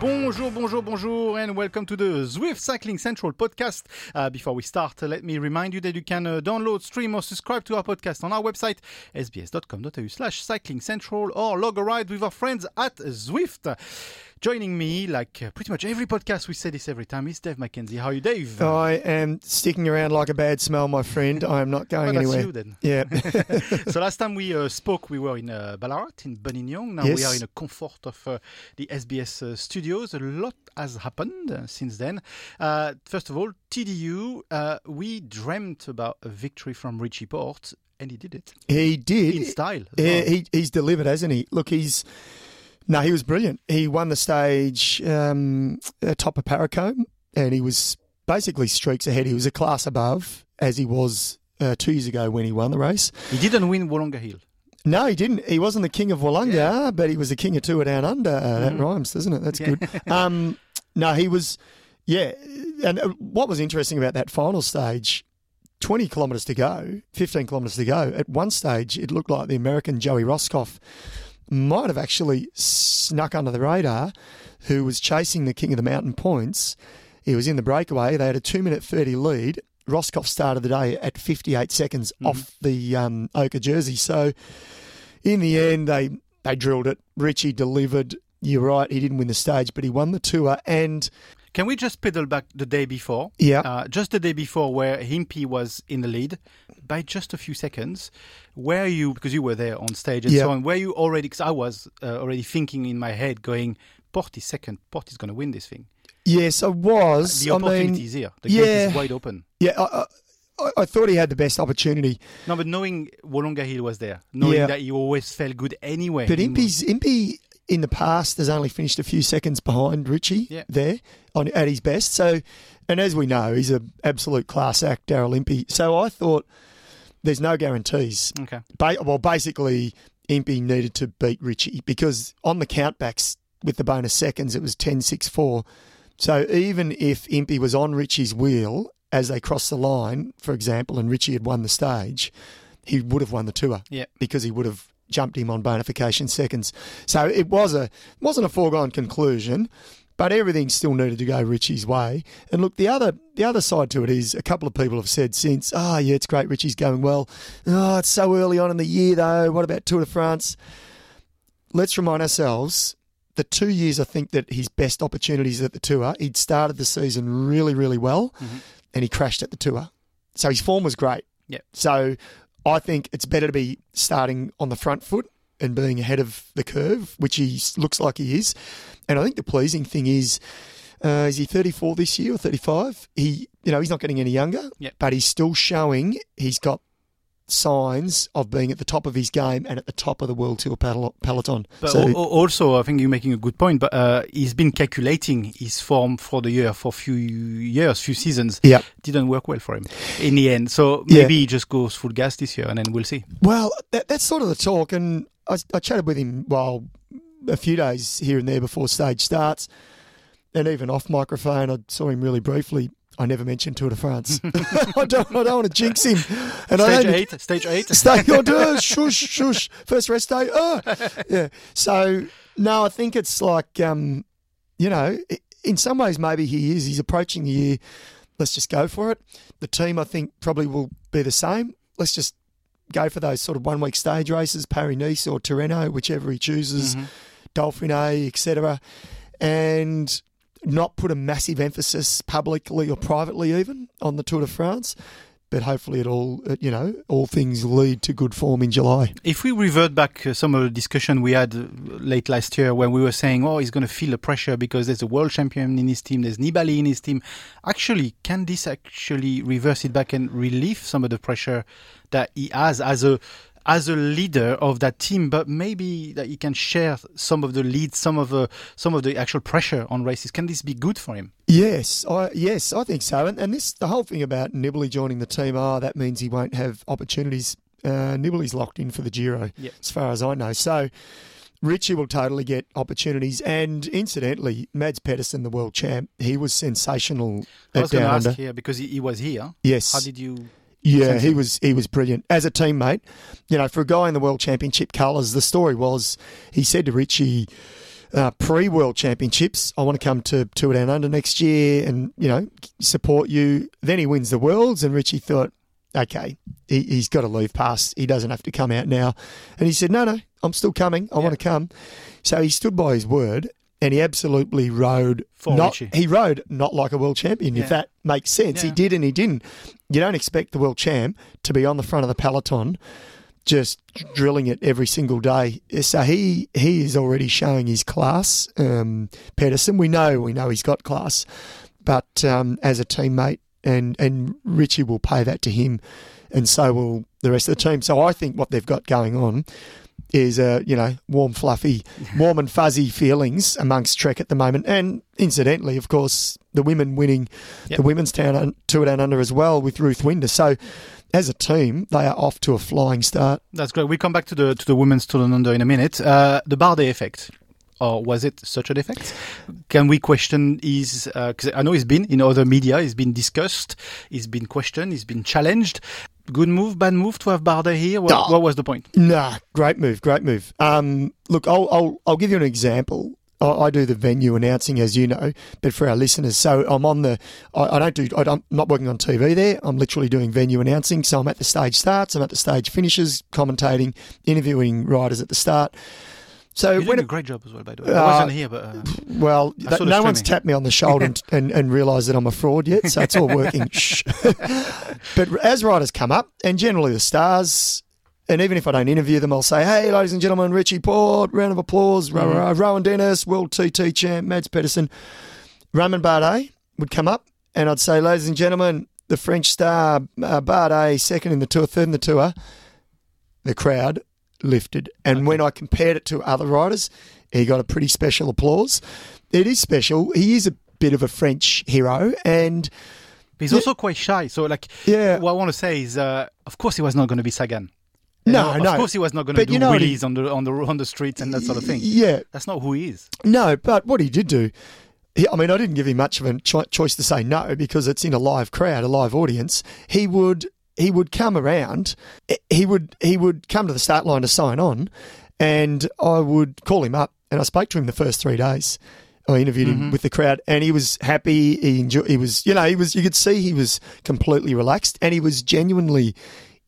Bonjour, bonjour, bonjour, and welcome to the Zwift Cycling Central podcast. Uh, before we start, let me remind you that you can uh, download, stream, or subscribe to our podcast on our website, sbs.com.au slash cycling central, or log a ride with our friends at Zwift. Joining me, like uh, pretty much every podcast, we say this every time, is Dave McKenzie. How are you, Dave? I am sticking around like a bad smell, my friend. I am not going Well, anywhere. you then. Yeah. so last time we uh, spoke, we were in uh, Ballarat in Buninyong. Now we are in the comfort of uh, the SBS uh, studios. A lot has happened uh, since then. Uh, first of all, TDU, uh, we dreamt about a victory from Richie Porte, and he did it he did. in style. well. he, he's delivered, hasn't he? Look, he's. No, he was brilliant. He won the stage um, atop of Paracombe, and he was basically streaks ahead. He was a class above, as he was uh, two years ago when he won the race. He didn't win Willunga Hill. No, he didn't. He wasn't the king of Willunga, but he was the king of Tour Down Under. Uh, That Mhm. rhymes, doesn't it? That's Yeah. good. Um, no, he was, yeah. And uh, what was interesting about that final stage, 20 kilometres to go, 15 kilometres to go, at one stage, it looked like the American Joey Rosskopf might have actually snuck under the radar, who was chasing the king of the mountain points. He was in the breakaway. They had a two minute 30 lead. Rosskopf started the day at 58 seconds off the um, Ochre jersey. So, in the end, they they drilled it. Richie delivered. You're right. He didn't win the stage, but he won the tour. And Can we just pedal back the day before? yeah, Uh, just the day before, where Impey was in the lead by just a few seconds. Where you, because you were there on stage and Yeah. so on, were you already, because I was uh, already thinking in my head, going, Porte is second, Porte is going to win this thing. yes, I was. The I opportunity mean, is here. The gate is wide open. yeah, I, I, I thought he had the best opportunity. No, but knowing Willunga Hill was there, knowing Yeah. that he always felt good anyway. But Impey's Impy in the past has only finished a few seconds behind Richie Yeah. there on at his best. So, and as we know, he's an absolute class act, Daryl Impey. So I thought there's no guarantees. Okay. Ba- well, basically, Impey needed to beat Richie because on the countbacks with the bonus seconds, it was 10 6 4. So even if Impey was on Richie's wheel as they crossed the line, for example, and Richie had won the stage, he would have won the tour Yeah. because he would have jumped him on bonification seconds. So it was a wasn't a foregone conclusion, but everything still needed to go Richie's way. And look, the other the other side to it is a couple of people have said since, oh yeah, it's great, Richie's going well. Oh, it's so early on in the year though. What about Tour de France? Let's remind ourselves. The two years I think that his best opportunities at the tour, he'd started the season really, really well, Mhm. and he crashed at the tour. So his form was great. Yep. So I think it's better to be starting on the front foot and being ahead of the curve, which he looks like he is. And I think the pleasing thing is, uh, is he 34 this year or 35? He, you know, he's not getting any younger, Yep. but he's still showing he's got signs of being at the top of his game and at the top of the World Tour pel- peloton. But so, al- al- also, I think you're making a good point. But uh, he's been calculating his form for the year for a few years, few seasons. yeah. Didn't work well for him in the end. So Yeah. maybe he just goes full gas this year, and then we'll see. Well, that, that's sort of the talk, and I, I chatted with him well a few days here and there before stage starts, and even off microphone, I saw him really briefly. I never mentioned Tour de France. I don't, I don't want to jinx him. And I Stage eight, stage eight. Stay on do shush, shush. First rest day. Oh. Yeah. So, no, I think it's like, um, you know, in some ways, maybe he is. He's approaching the year. Let's just go for it. The team, I think, probably will be the same. Let's just go for those sort of one week stage races, Paris Nice or Tirreno, whichever he chooses, Mhm. Dauphiné, etc. And not put a massive emphasis publicly or privately even on the Tour de France. But hopefully, it all uh, you know, all things lead to good form in July. If we revert back uh, some of the discussion we had uh, late last year when we were saying, oh, he's going to feel the pressure because there's a world champion in his team, there's Nibali in his team. Actually, can this actually reverse it back and relieve some of the pressure that he has as a as a leader of that team, but maybe that he can share some of the lead, some of the some of the actual pressure on races. Can this be good for him? Yes, I, yes, I think so. And, and this the whole thing about Nibali joining the team. Ah, oh, that means he won't have opportunities. Uh, Nibali's locked in for the Giro, Yep. as far as I know. So. Richie will totally get opportunities, and incidentally, Mads Pedersen, the world champ, he was sensational I was going to ask here because he, he was here. Yes, How did you? Yeah, he was he was brilliant as a teammate. You know, for a guy in the World Championship colours, the story was he said to Richie, uh, pre World Championships, I want to come to Tour Down Under next year and you know support you. Then he wins the Worlds, and Richie thought, okay, he, he's got to leave past. He doesn't have to come out now. And he said, no, no, I'm still coming. I want to come. So he stood by his word. And he absolutely rode For not. Richie. He rode not like a world champion, Yeah. if that makes sense. He did and he didn't. You don't expect the world champ to be on the front of the peloton, just drilling it every single day. So he he is already showing his class. Um, Pedersen, we know we know he's got class, but um, as a teammate, and and Richie will pay that to him, and so will the rest of the team. So I think what they've got going on is uh, you know warm, fluffy, warm and fuzzy feelings amongst Trek at the moment, and incidentally, of course, the women winning Yep. the women's town tour down under as well with Ruth Winder. So as a team, they are off to a flying start. That's great. We come back to the to the women's tour down under in a minute. Uh, the Bardet effect. Or was it such an effect? Can we question his? Because I know he's been in other media. He's been discussed. He's been questioned. He's been challenged. Good move, bad move to have Bardet here. What, Oh. what was the point? Nah, great move, great move. Um, look, I'll, I'll I'll give you an example. I, I do the venue announcing, as you know, but for our listeners, so I'm on the. I, I don't do. I don't, I'm not working on TV there. I'm literally doing venue announcing. So I'm at the stage starts. I'm at the stage finishes, commentating, interviewing riders at the start. So You're doing a great job as well, by the way. Uh, I wasn't here, but uh, Well, that, no one's tapped me on the shoulder and, and, and realised that I'm a fraud yet, so it's all working. But as riders come up, and generally the stars, and even if I don't interview them, I'll say, hey, ladies and gentlemen, Richie Porte, round of applause, Mm-hmm. Ro- Ro- Rohan Dennis, World TT champ, Mads Pedersen. Romain Bardet would come up, and I'd say, ladies and gentlemen, the French star, uh, Bardet, second in the tour, third in the tour. The crowd lifted. And when I compared it to other riders, he got a pretty special applause. It is special. He is a bit of a French hero, and but he's also quite shy. So, like, Yeah. what I want to say is, uh, of course, he was not going to be Sagan. No, of no. course, he was not going to do you know what he- wheelies on the on the on the streets and that sort of thing. yeah, That's not who he is. no. But what he did do, he, I mean, I didn't give him much of a cho- choice to say no because it's in a live crowd, a live audience. He would he would come around. He would he would come to the start line to sign on, and I would call him up, and I spoke to him the first three days. I interviewed him mm-hmm. with the crowd, and he was happy. He enjoyed. He was, you know, he was. You could see he was completely relaxed, and he was genuinely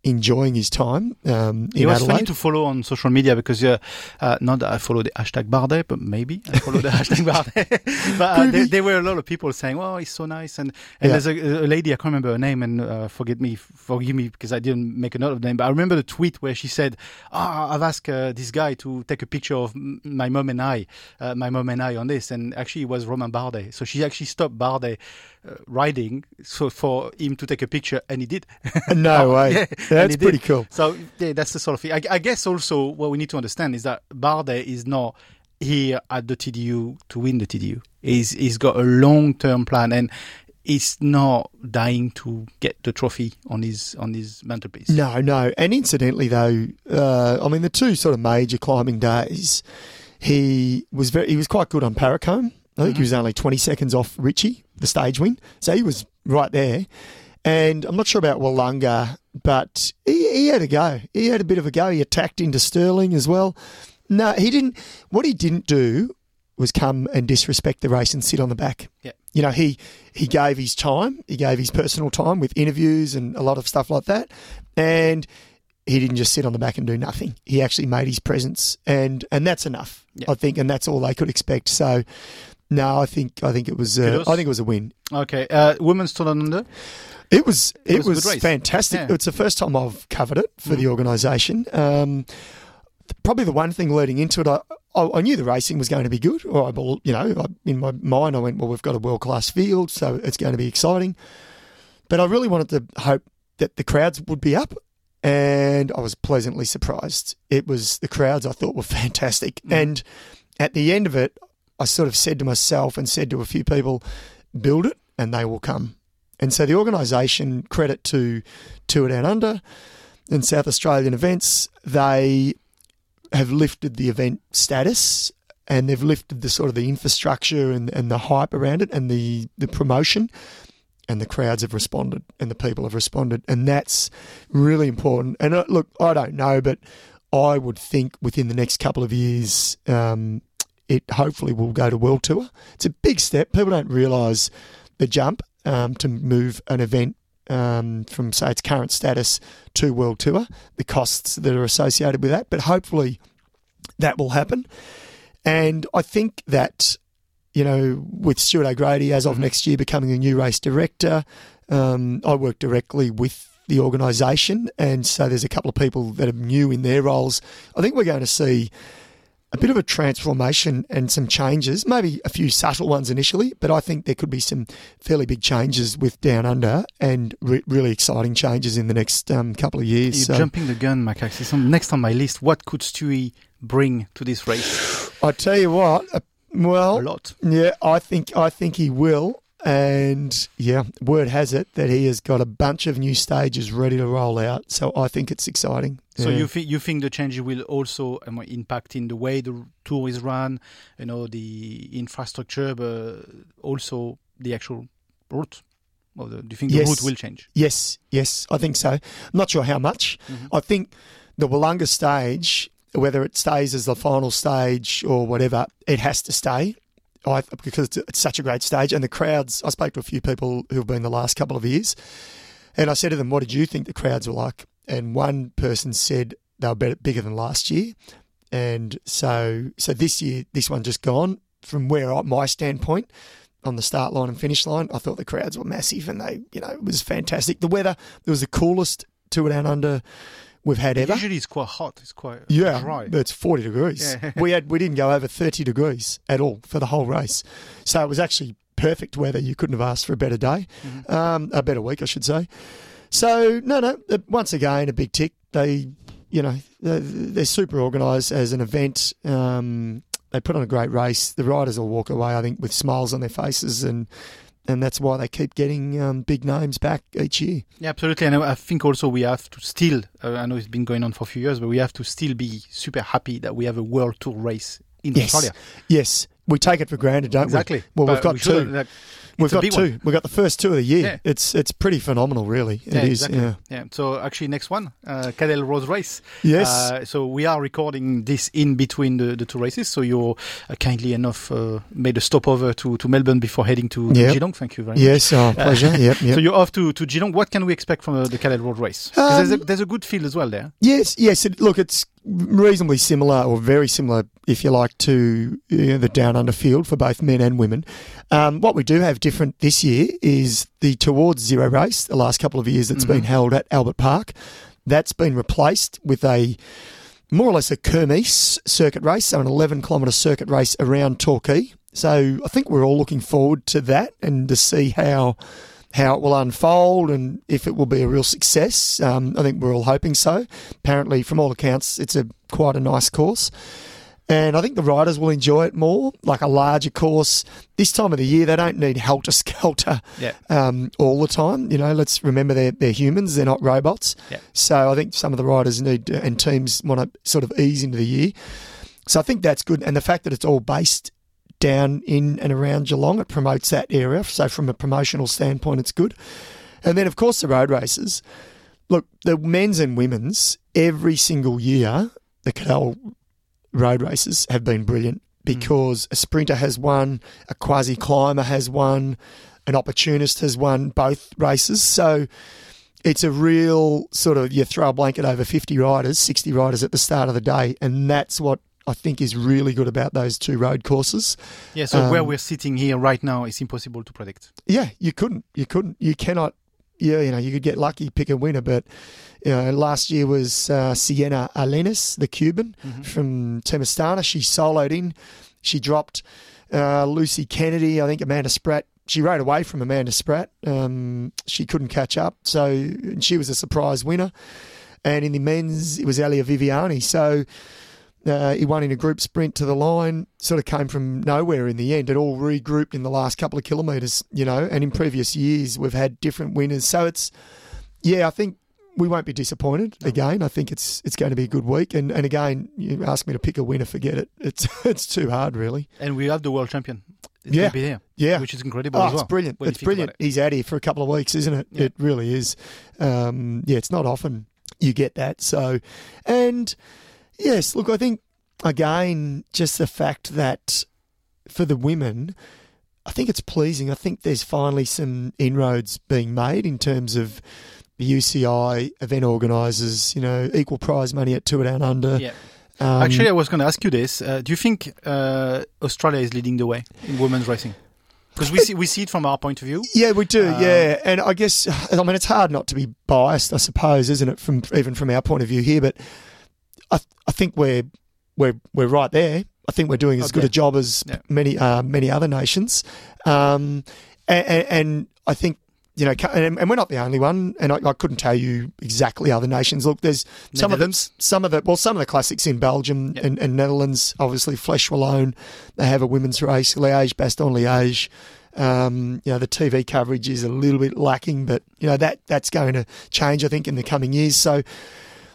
enjoying his time um, It in was funny to follow on social media because uh, uh, not that I follow the hashtag Bardet, but maybe I follow the hashtag Bardet. but uh, there, there were a lot of people saying, "Oh, he's so nice," and, and Yeah. there's a, a lady I can't remember her name, and uh, forget me, forgive me because I didn't make a note of the name. But I remember the tweet where she said, "Ah, I've asked uh, this guy to take a picture of my mom and I, uh, my mom and I on this," and actually it was Romain Bardet. So she actually stopped Bardet uh, riding so for him to take a picture, and he did. No way. Yeah, That's he did. pretty cool. So yeah, that's the sort of thing. I, I guess also what we need to understand is that Bardet is not here at the TDU to win the TDU. He's he's got a long term plan and he's not dying to get the trophy on his on his mantelpiece. No, no. And incidentally, though, uh, I mean, the two sort of major climbing days, he was very, he was quite good on Paracombe. I think he was only 20 seconds off Richie, the stage win. So he was right there. And I'm not sure about Willunga, but he, he had a go. He had a bit of a go. He attacked into Stirling as well. No, he didn't. What he didn't do was come and disrespect the race and sit on the back. Yeah. You know, he he gave his time. He gave his personal time with interviews and a lot of stuff like that. And he didn't just sit on the back and do nothing. He actually made his presence, and and that's enough, Yeah. I think, and that's all they could expect. So, no, I think I think it was uh, I think it was a win. Okay, uh, women's tour down under. It was it, was was, fantastic. Yeah. Mm. It's the first time I've covered it for the organisation. Um, probably the one thing leading into it, I, I, I knew the racing was going to be good. Or I, you know, I, in my mind, I went, well, we've got a world class field, so it's going to be exciting. But I really wanted to hope that the crowds would be up. and I was pleasantly surprised. It was the crowds I thought were fantastic, and at the end of it, I sort of said to myself and said to a few people, "Build it, and they will come." And so the organisation, credit to Tour Down Under and South Australian Events, they have lifted the event status and they've lifted the sort of the infrastructure and, and the hype around it and the, the promotion and the crowds have responded and the people have responded. And that's really important. And uh, look i don't know but i would think within the next couple of years um, it hopefully will go to world tour. It's a big step. People don't realise the jump um, to move an event um, from say its current status to world tour the costs that are associated with that but hopefully that will happen and I think that, you know, with Stuart O'Grady as of Mm-hmm. next year becoming a new race director, um, I work directly with the organisation. And so there's a couple of people that are new in their roles. I think we're going to see a bit of a transformation and some changes, maybe a few subtle ones initially, but I think there could be some fairly big changes with Down Under and re- really exciting changes in the next um, couple of years. You're So jumping the gun. It's next on my list. What could Stewie bring to this race? I tell you what, uh, well, A lot. Yeah, I think I think he will, and yeah, word has it that he has got a bunch of new stages ready to roll out. So I think it's exciting. So Yeah. you think you think the change will also um, impact in the way the tour is run, you know, the infrastructure, but also the actual route. The, do you think Yes. the route will change? Yes, yes, I think so. I'm not sure how much. I think the Willunga stage, whether it stays as the final stage or whatever, it has to stay. I, because it's, such a great stage, and the crowds. I spoke to a few people who've been the last couple of years, and I said to them, "What did you think the crowds were like?" And one person said they were better, bigger than last year, and so so this year, this one just gone. From where I, my standpoint, on the start line and finish line, I thought the crowds were massive, and they, you know, it was fantastic. The weather, it was the coolest tour down under we've had ever. Usually it's quite hot. It's quite Yeah, dry. it's forty degrees. Yeah. we had we didn't go over thirty degrees at all for the whole race, so it was actually perfect weather. You couldn't have asked for a better day, Mm-hmm. um, a better week, I should say. So no, no. uh, Once again, a big tick. They, you know, they're, they're super organised as an event. Um, they put on a great race. The riders will walk away, I think, with smiles on their faces, and and that's why they keep getting um, big names back each year. Yeah, absolutely. And I I think also we have to still, uh, I know it's been going on for a few years, but we have to still be super happy that we have a World Tour race in Yes, Australia. yes, we take it for granted, don't we? Exactly. we? Well, But we've got we two. like, We've got two. one. We've got the first two of the year. Yeah. It's it's pretty phenomenal, really. It Yeah, is. exactly. Yeah. Yeah. So actually, next one, uh, Cadel Rose race. Yes. Uh, so we are recording this in between the, the two races. So you're uh, kindly enough uh, made a stopover to, to Melbourne before heading to, Yep. Geelong. Thank you very much. yes. Oh, pleasure. yep. Yep. So you're off to, to Geelong. What can we expect from uh, the Cadel Road race? 'Cause there's, a, Um, there's a good field as well there. Yes, yes. It, look, it's reasonably similar, or very similar, if you like, to you know, the down under field for both men and women. Um, what we do have different this year is the Towards Zero race. The last couple of years, that's been held at Albert Park. That's been replaced with a more or less a kermesse circuit race, so an 11 kilometre circuit race around Torquay. So I think we're all looking forward to that and to see how how it will unfold and if it will be a real success. Um, I think we're all hoping so. Apparently, from all accounts, it's a quite a nice course. And I think the riders will enjoy it more, like a larger course. This time of the year, they don't need helter skelter Yeah. um, all the time. You know, let's remember they're, they're humans, they're not robots. Yeah. So I think some of the riders need to, and teams want to sort of ease into the year. So I think that's good. And the fact that it's all based down in and around Geelong, it promotes that area. So from a promotional standpoint, it's good. And then, of course, the road races. Look, the men's and women's, every single year, the Cadel road races have been brilliant mm. because a sprinter has won, a quasi climber has won, an opportunist has won both races. So it's a real sort of you throw a blanket over 50 riders, 60 riders at the start of the day, and that's what I think is really good about those two road courses. Yeah. So where Um, we're sitting here right now, is impossible to predict. Yeah, you couldn't, you couldn't, you cannot. Yeah, you know, you could get lucky, pick a winner, but you know, last year was uh, Sienna Alenis, the Cuban from Temestana. She soloed in, she dropped uh, Lucy Kennedy, I think Amanda Spratt. She rode away from Amanda Spratt. Um, she couldn't catch up, so and she was a surprise winner. and in the men's it was Elia Viviani. So uh, he won in a group sprint to the line, sort of came from nowhere in the end. It all regrouped in the last couple of kilometres, you know, and in previous years we've had different winners. So it's, yeah, I think we won't be disappointed again. I think it's it's going to be a good week. And, and again, you ask me to pick a winner, forget it. It's it's too hard, really. And we have the world champion. It's Yeah. be there. Yeah. Which is incredible Oh, as well. it's brilliant. It's brilliant. it. He's out here for a couple of weeks, isn't it? Yeah. It really is. Um, yeah, it's not often you get that. So, and yes, look, I think again, just the fact that for the women, I think it's pleasing. I think there's finally some inroads being made in terms of the UCI event organisers. You know, equal prize money at Tour Down Under. Yeah. Um, Actually, I was going to ask you this. Uh, do you think uh, Australia is leading the way in women's racing? Because we see we see it from our point of view. Yeah, we do. Um, yeah, and I guess I mean it's hard not to be biased, I suppose, isn't it? From even from our point of view here, but I I think we're we're we're right there. I think we're doing as good a job as Yeah. many uh, many other nations, um, and, and I think. You know, and, and we're not the only one, and I, I couldn't tell you exactly other nations. Look, there's some of the, Netherlands. some of the well, some of the classics in Belgium Yeah. and, and Netherlands. Obviously, Flèche Wallonne, they have a women's race. Liège, Bastogne Liège. Um, you know, the TV coverage is a little bit lacking, but you know that that's going to change, I think, in the coming years. So,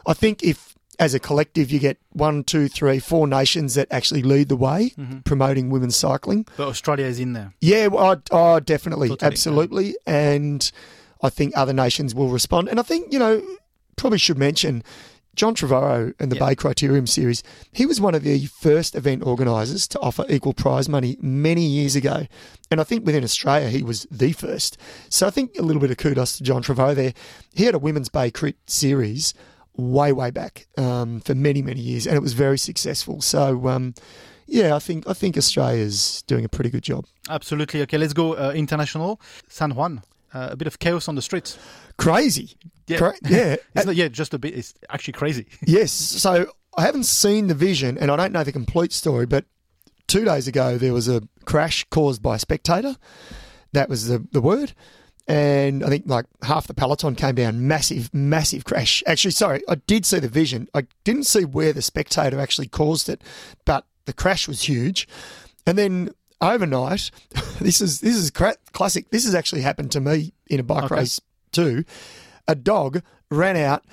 I think if as a collective you get one, two, three, four nations that actually lead the way Mhm. promoting women's cycling, But Australia is in there. yeah, well, I, definitely, Totally, absolutely, and I think other nations will respond. And I think you know, probably should mention John Trevorrow and the Yeah. Bay Criterium Series. He was one of the first event organisers to offer equal prize money many years ago, and I think within Australia he was the first. So I think a little bit of kudos to John Trevorrow there. He had a women's Bay Crit Series way way back um, for many many years, and it was very successful. So. Um, yeah, I think I think Australia's doing a pretty good job. Absolutely. Okay, let's go uh, international. San Juan. Uh, a bit of chaos on the streets. Crazy. Yeah. Cra- yeah. It's not, yeah, just a bit. It's actually crazy. yes. So I haven't seen the vision and I don't know the complete story, but two days ago there was a crash caused by a spectator. That was the, the word. And I think like half the peloton came down. Massive, massive crash. Actually, sorry, I did see the vision. I didn't see where the spectator actually caused it, but the crash was huge. And then overnight, this is this is cra- classic. This has actually happened to me in a bike Okay. race too. A dog ran out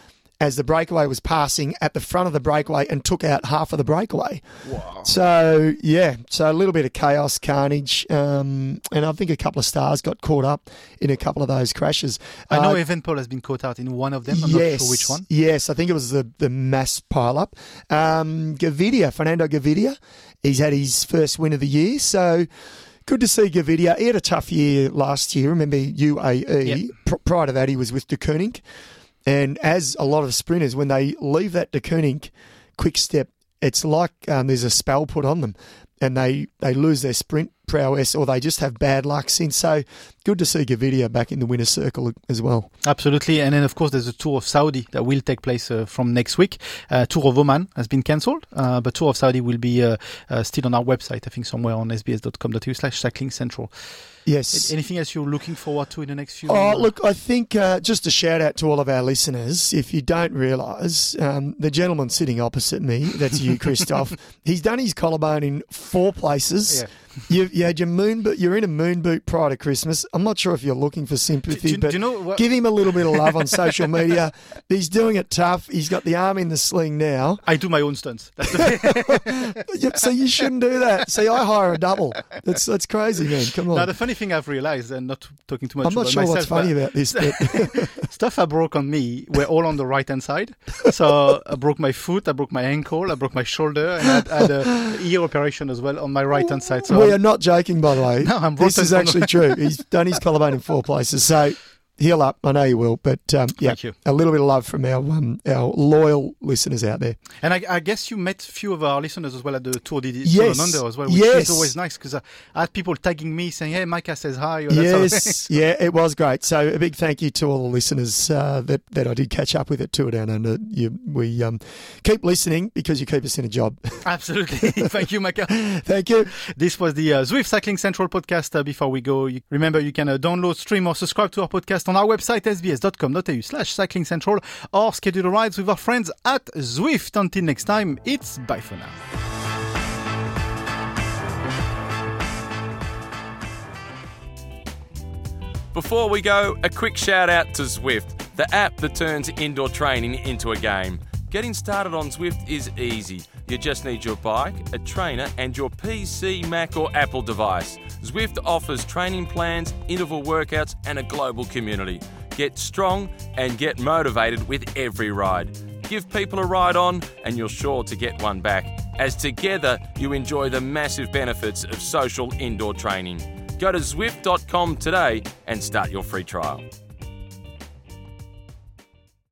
as the breakaway was passing at the front of the breakaway and took out half of the breakaway. Wow. So yeah, so a little bit of chaos, carnage, um, and I think a couple of stars got caught up in a couple of those crashes. I know Uh, Evenepoel has been caught out in one of them. I'm yes, not sure which one. Yes, I think it was the the mass pile up. Um, Gaviria, Fernando Gaviria, he's had his first win of the year, so. Good to see Gaviria. He had a tough year last year. Remember UAE. Yep. Pr- prior to that, he was with Deceuninck. And as a lot of sprinters, when they leave that Deceuninck quick step, it's like um, there's a spell put on them and they, they lose their sprint prowess or they just have bad luck since. So good to see Gaviria back in the winner's circle as well. Absolutely. And then, of course, there's a Tour of Saudi that will take place uh, from next week. Uh, Tour of Oman has been cancelled, uh, but Tour of Saudi will be uh, uh, still on our website, I think somewhere on sbs.com.au slash cycling central. Yes. Anything else you're looking forward to in the next few Oh, look, I think uh, just a shout out to all of our listeners. If you don't realise, um, the gentleman sitting opposite me, that's you, Christophe, he's done his collarbone in four places. Yeah. You, you had your moon boot, you're in a moon boot prior to Christmas. I'm not sure if you're looking for sympathy, do, do but you know what? give him a little bit of love on social media. He's doing it tough. He's got the arm in the sling now. I do my own stunts. That's the Yep, so you shouldn't do that. See, I hire a double. That's that's crazy, man. Come on. now, the funny thing I've realized, and not talking too much I'm not about sure myself, what's funny about this, stuff I broke on me were all on the right hand side. So I broke my foot, I broke my ankle, I broke my shoulder, and I had, I had a ear operation as well on my right hand side. So we are not joking, by the way. No, I'm this is actually true. He's done his collarbone in four places. So heal up. I know you will. But um, yeah, a little bit of love from our um, our loyal listeners out there. And I, I guess you met a few of our listeners as well at the Tour de Yes. Tour as well, which Yes. is always nice because I, I had people tagging me saying, "Hey, Macca says hi." Or that sort of thing. Yes, yeah, it was great. So a big thank you to all the listeners uh, that that I did catch up with at Tour Down Under. You, we um, keep listening because you keep us in a job. Absolutely. Thank you, Macca. thank you. This was the uh, Zwift Cycling Central podcast. Uh, before we go, you, remember you can uh, download, stream, or subscribe to our podcast podcast on our website, sbs.com.au slash cycling central, or schedule rides with our friends at Zwift. Until next time, it's bye for now. Before we go, a quick shout out to Zwift, the app that turns indoor training into a game. Getting started on Zwift is easy. You just need your bike, a trainer, and your PC, Mac, or Apple device. Zwift offers training plans, interval workouts, and a global community. Get strong and get motivated with every ride. Give people a ride on, and you're sure to get one back, as together you enjoy the massive benefits of social indoor training. Go to Zwift.com today and start your free trial.